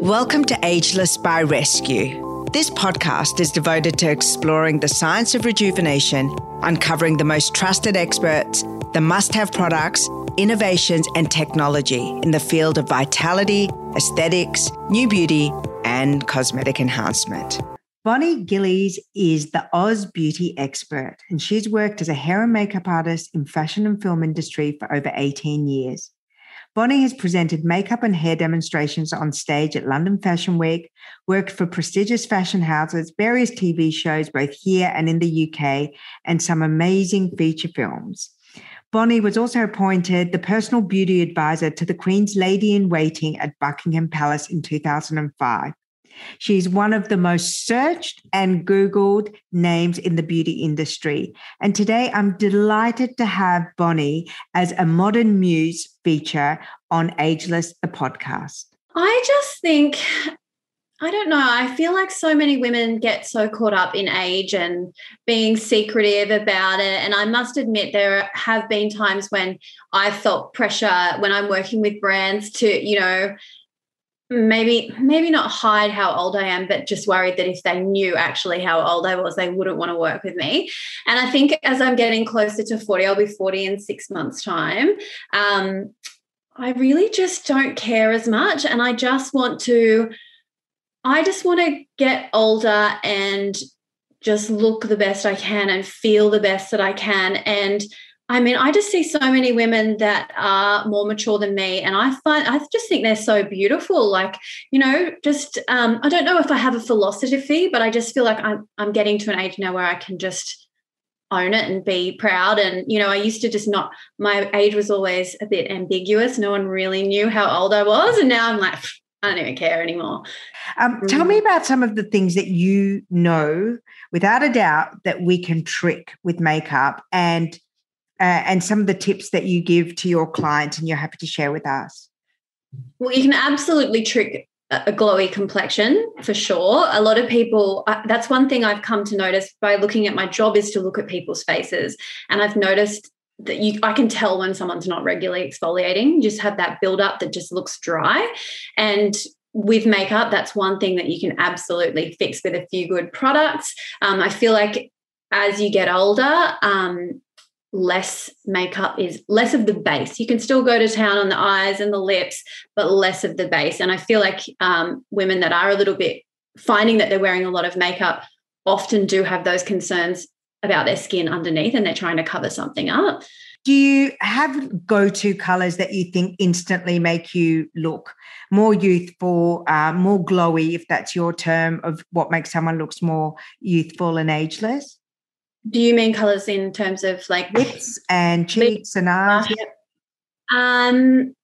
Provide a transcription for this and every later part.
Welcome to Ageless by Rescue. This podcast is devoted to exploring the science of rejuvenation, uncovering the most trusted experts, the must have products, innovations, and technology in the field of vitality, aesthetics, new beauty, and cosmetic enhancement. Bonnie Gillies is the Oz beauty expert, and she's worked as a hair and makeup artist in fashion and film industry for over 18 years. Bonnie has presented makeup and hair demonstrations on stage at London Fashion Week, worked for prestigious fashion houses, various TV shows both here and in the UK, and some amazing feature films. Bonnie was also appointed the personal beauty advisor to the Queen's Lady in Waiting at Buckingham Palace in 2005. She's one of the most searched and Googled names in the beauty industry. And today I'm delighted to have Bonnie as a modern muse feature on Ageless, the podcast. I just think, I don't know, I feel like so many women get so caught up in age and being secretive about it. And I must admit, there have been times when I felt pressure when I'm working with brands to, you know, maybe maybe not hide how old I am, but just worried that if they knew actually how old I was, they wouldn't want to work with me. And I think as I'm getting closer to 40, I'll be 40 in six months' time. Um, I really just don't care as much. And I just want to, I just want to get older and just look the best I can and feel the best that I can. And I mean, I just see so many women that are more mature than me, and I find I just think they're so beautiful. Like, you know, just um, I don't know if I have a philosophy, but I just feel like I'm I'm getting to an age now where I can just own it and be proud. And you know, I used to just not. My age was always a bit ambiguous. No one really knew how old I was, and now I'm like. I don't even care anymore. Um, tell me mm. about some of the things that you know, without a doubt, that we can trick with makeup and uh, and some of the tips that you give to your clients and you're happy to share with us? Well, you can absolutely trick a glowy complexion for sure. A lot of people, that's one thing I've come to notice by looking at my job is to look at people's faces. And I've noticed that you I can tell when someone's not regularly exfoliating. You just have that buildup that just looks dry. And with makeup, that's one thing that you can absolutely fix with a few good products. Um, I feel like as you get older, um, less makeup is less of the base. You can still go to town on the eyes and the lips, but less of the base. And I feel like um, women that are a little bit finding that they're wearing a lot of makeup often do have those concerns about their skin underneath and they're trying to cover something up. Do you have go to colors that you think instantly make you look more youthful, uh, more glowy, if that's your term of what makes someone looks more youthful and ageless? Do you mean colors in terms of like lips and cheeks and eyes? Um,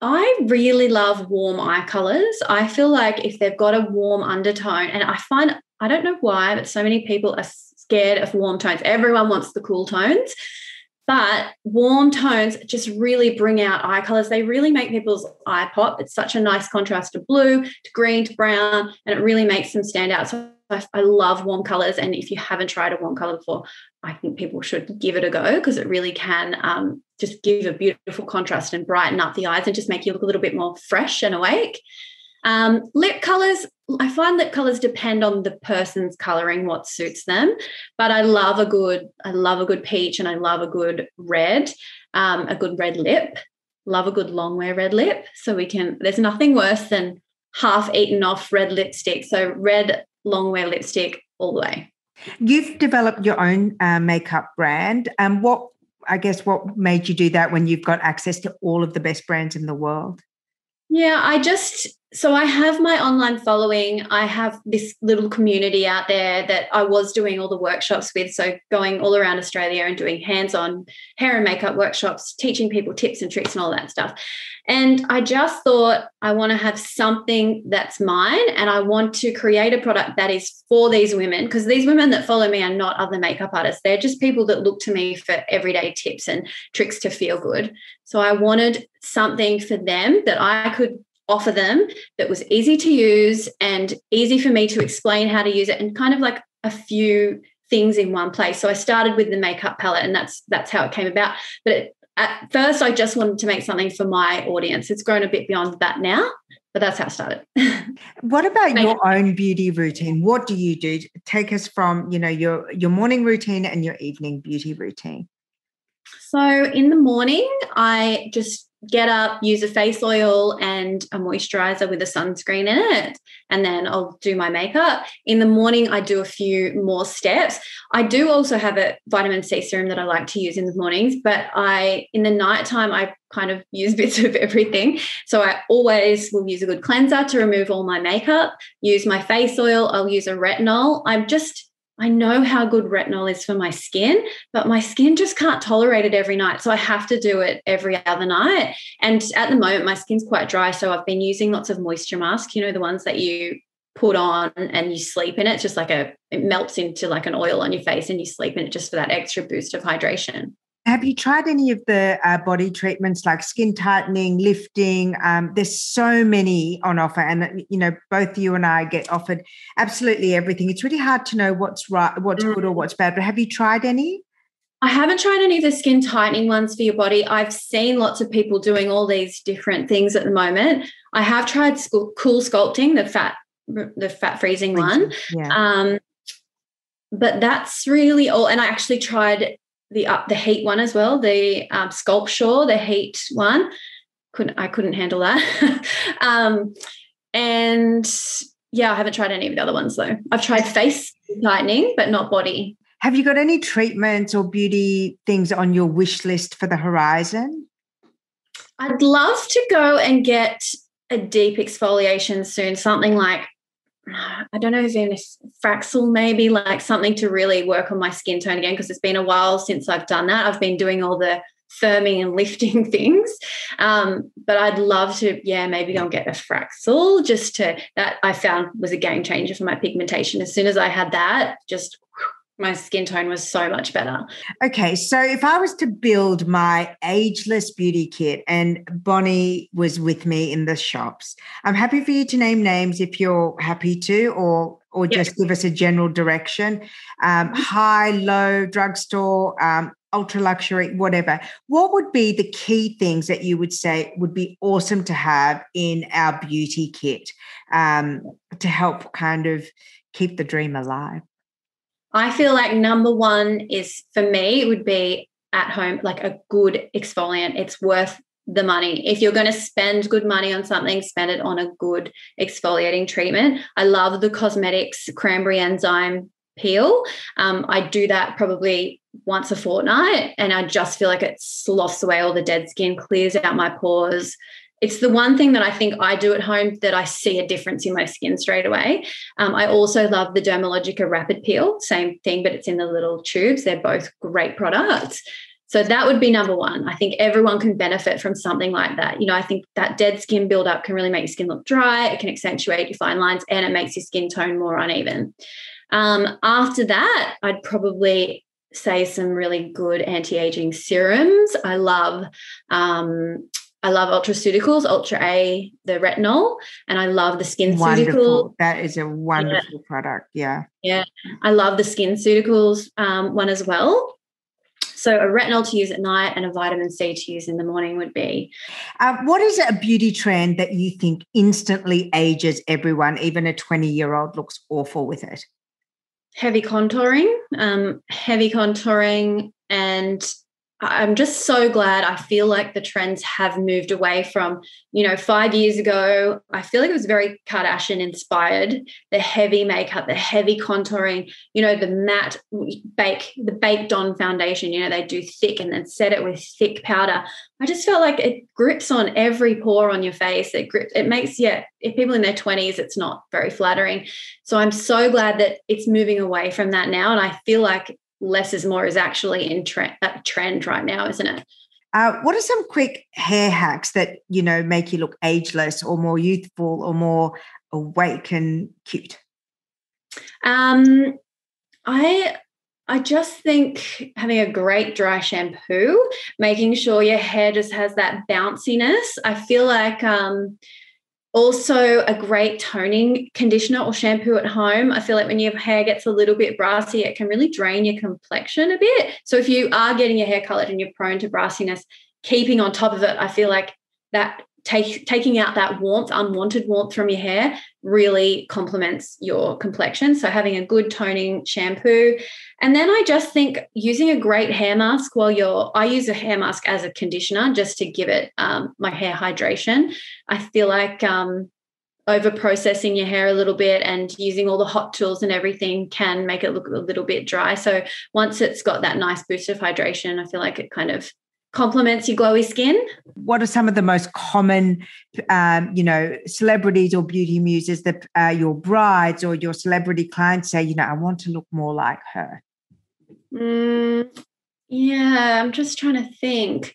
I really love warm eye colors. I feel like if they've got a warm undertone, and I find I don't know why, but so many people are scared of warm tones. Everyone wants the cool tones. But warm tones just really bring out eye colors. They really make people's eye pop. It's such a nice contrast to blue, to green, to brown, and it really makes them stand out. So I, I love warm colors. And if you haven't tried a warm color before, I think people should give it a go because it really can um, just give a beautiful contrast and brighten up the eyes and just make you look a little bit more fresh and awake. Um, lip colors, I find lip colors depend on the person's coloring, what suits them. But I love a good, I love a good peach and I love a good red, um, a good red lip. Love a good long wear red lip. So we can, there's nothing worse than half eaten off red lipstick. So red long wear lipstick all the way. You've developed your own uh, makeup brand. And um, what, I guess, what made you do that when you've got access to all of the best brands in the world? Yeah, I just so I have my online following. I have this little community out there that I was doing all the workshops with. So going all around Australia and doing hands-on hair and makeup workshops, teaching people tips and tricks and all that stuff. And I just thought I want to have something that's mine and I want to create a product that is for these women because these women that follow me are not other makeup artists. They're just people that look to me for everyday tips and tricks to feel good. So I wanted something for them that I could offer them that was easy to use and easy for me to explain how to use it and kind of like a few things in one place. So I started with the makeup palette and that's that's how it came about. But it, at first I just wanted to make something for my audience. It's grown a bit beyond that now. but that's how I started. what about your own beauty routine? What do you do? Take us from, you know, your your morning routine and your evening beauty routine. So in the morning, I just get up, use a face oil and a moisturizer with a sunscreen in it, and then I'll do my makeup. In the morning, I do a few more steps. I do also have a vitamin C serum that I like to use in the mornings, but I in the nighttime I kind of use bits of everything. So I always will use a good cleanser to remove all my makeup, use my face oil, I'll use a retinol. I'm just I know how good retinol is for my skin, but my skin just can't tolerate it every night. So I have to do it every other night. And at the moment, my skin's quite dry. So I've been using lots of moisture masks, you know, the ones that you put on and you sleep in it. Just like a, it melts into like an oil on your face and you sleep in it just for that extra boost of hydration. Have you tried any of the uh, body treatments like skin tightening, lifting? Um, there's so many on offer, and you know both you and I get offered absolutely everything. It's really hard to know what's right, what's good, or mm. what's bad. But have you tried any? I haven't tried any of the skin tightening ones for your body. I've seen lots of people doing all these different things at the moment. I have tried cool sculpting, the fat, the fat freezing one. Yeah. Um, but that's really all. And I actually tried the uh, the heat one as well, the um, Sculpsure, the heat one. Couldn't I couldn't handle that. um, and yeah, I haven't tried any of the other ones though. I've tried face tightening, but not body. Have you got any treatments or beauty things on your wish list for the horizon? I'd love to go and get a deep exfoliation soon, something like I don't know if even Fraxel maybe like something to really work on my skin tone again because it's been a while since I've done that. I've been doing all the firming and lifting things. Um, but I'd love to, yeah, maybe go and get a Fraxel just to that I found was a game changer for my pigmentation. As soon as I had that, just my skin tone was so much better. Okay, so if I was to build my ageless beauty kit and Bonnie was with me in the shops, I'm happy for you to name names if you're happy to, or or yes. just give us a general direction. Um, mm-hmm. high, low, drugstore, um, ultra luxury, whatever. What would be the key things that you would say would be awesome to have in our beauty kit um, to help kind of keep the dream alive? I feel like number one is for me, it would be at home, like a good exfoliant. It's worth the money. If you're going to spend good money on something, spend it on a good exfoliating treatment. I love the cosmetics cranberry enzyme peel. Um, I do that probably once a fortnight, and I just feel like it sloughs away all the dead skin, clears out my pores, it's the one thing that I think I do at home that I see a difference in my skin straight away. Um, I also love the Dermalogica Rapid Peel, same thing, but it's in the little tubes. They're both great products. So that would be number one. I think everyone can benefit from something like that. You know, I think that dead skin buildup can really make your skin look dry. It can accentuate your fine lines and it makes your skin tone more uneven. Um, after that, I'd probably say some really good anti-aging serums. I love um, I love Ultraceuticals, Ultra A, the retinol, and I love the Skin Wonderful. That is a wonderful yeah. product. Yeah. Yeah. I love the SkinCeuticals um, one as well. So a retinol to use at night and a vitamin C to use in the morning would be. Uh, what is a beauty trend that you think instantly ages everyone, even a 20 year old looks awful with it? Heavy contouring, um, heavy contouring and I'm just so glad. I feel like the trends have moved away from, you know, five years ago. I feel like it was very Kardashian inspired. The heavy makeup, the heavy contouring, you know, the matte bake, the baked on foundation. You know, they do thick and then set it with thick powder. I just felt like it grips on every pore on your face. It grips. It makes yeah. If people in their twenties, it's not very flattering. So I'm so glad that it's moving away from that now, and I feel like less is more is actually in trend, trend right now, isn't it? Uh, what are some quick hair hacks that you know make you look ageless or more youthful or more awake and cute? Um, I I just think having a great dry shampoo, making sure your hair just has that bounciness. I feel like um, also, a great toning conditioner or shampoo at home. I feel like when your hair gets a little bit brassy, it can really drain your complexion a bit. So, if you are getting your hair colored and you're prone to brassiness, keeping on top of it, I feel like that take, taking out that warmth, unwanted warmth from your hair, really complements your complexion. So, having a good toning shampoo. And then I just think using a great hair mask while you're, I use a hair mask as a conditioner just to give it um, my hair hydration. I feel like um, over processing your hair a little bit and using all the hot tools and everything can make it look a little bit dry. So once it's got that nice boost of hydration, I feel like it kind of complements your glowy skin. What are some of the most common, um, you know, celebrities or beauty muses that uh, your brides or your celebrity clients say, you know, I want to look more like her? Mm, yeah, I'm just trying to think.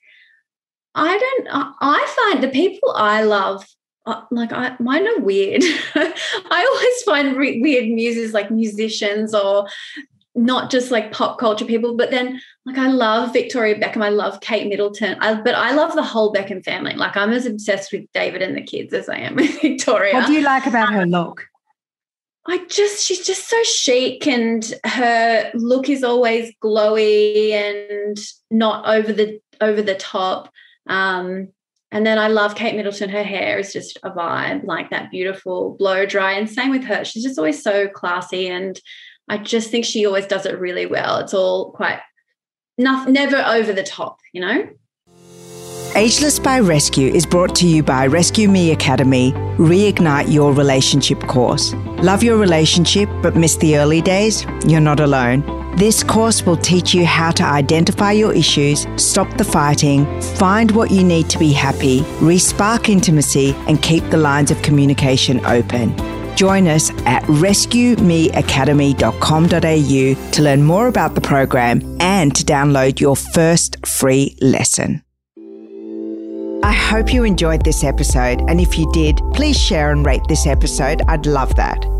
I don't, I find the people I love uh, like I mine are weird. I always find re- weird muses like musicians or not just like pop culture people, but then like I love Victoria Beckham, I love Kate Middleton, I, but I love the whole Beckham family. Like I'm as obsessed with David and the kids as I am with Victoria. What do you like about her look? I just she's just so chic and her look is always glowy and not over the over the top. Um, and then I love Kate Middleton. Her hair is just a vibe, like that beautiful blow dry. And same with her. She's just always so classy. And I just think she always does it really well. It's all quite not, never over the top, you know? Ageless by Rescue is brought to you by Rescue Me Academy, Reignite Your Relationship course. Love your relationship but miss the early days? You're not alone. This course will teach you how to identify your issues, stop the fighting, find what you need to be happy, respark intimacy, and keep the lines of communication open. Join us at rescuemeacademy.com.au to learn more about the program and to download your first free lesson. I hope you enjoyed this episode, and if you did, please share and rate this episode. I'd love that.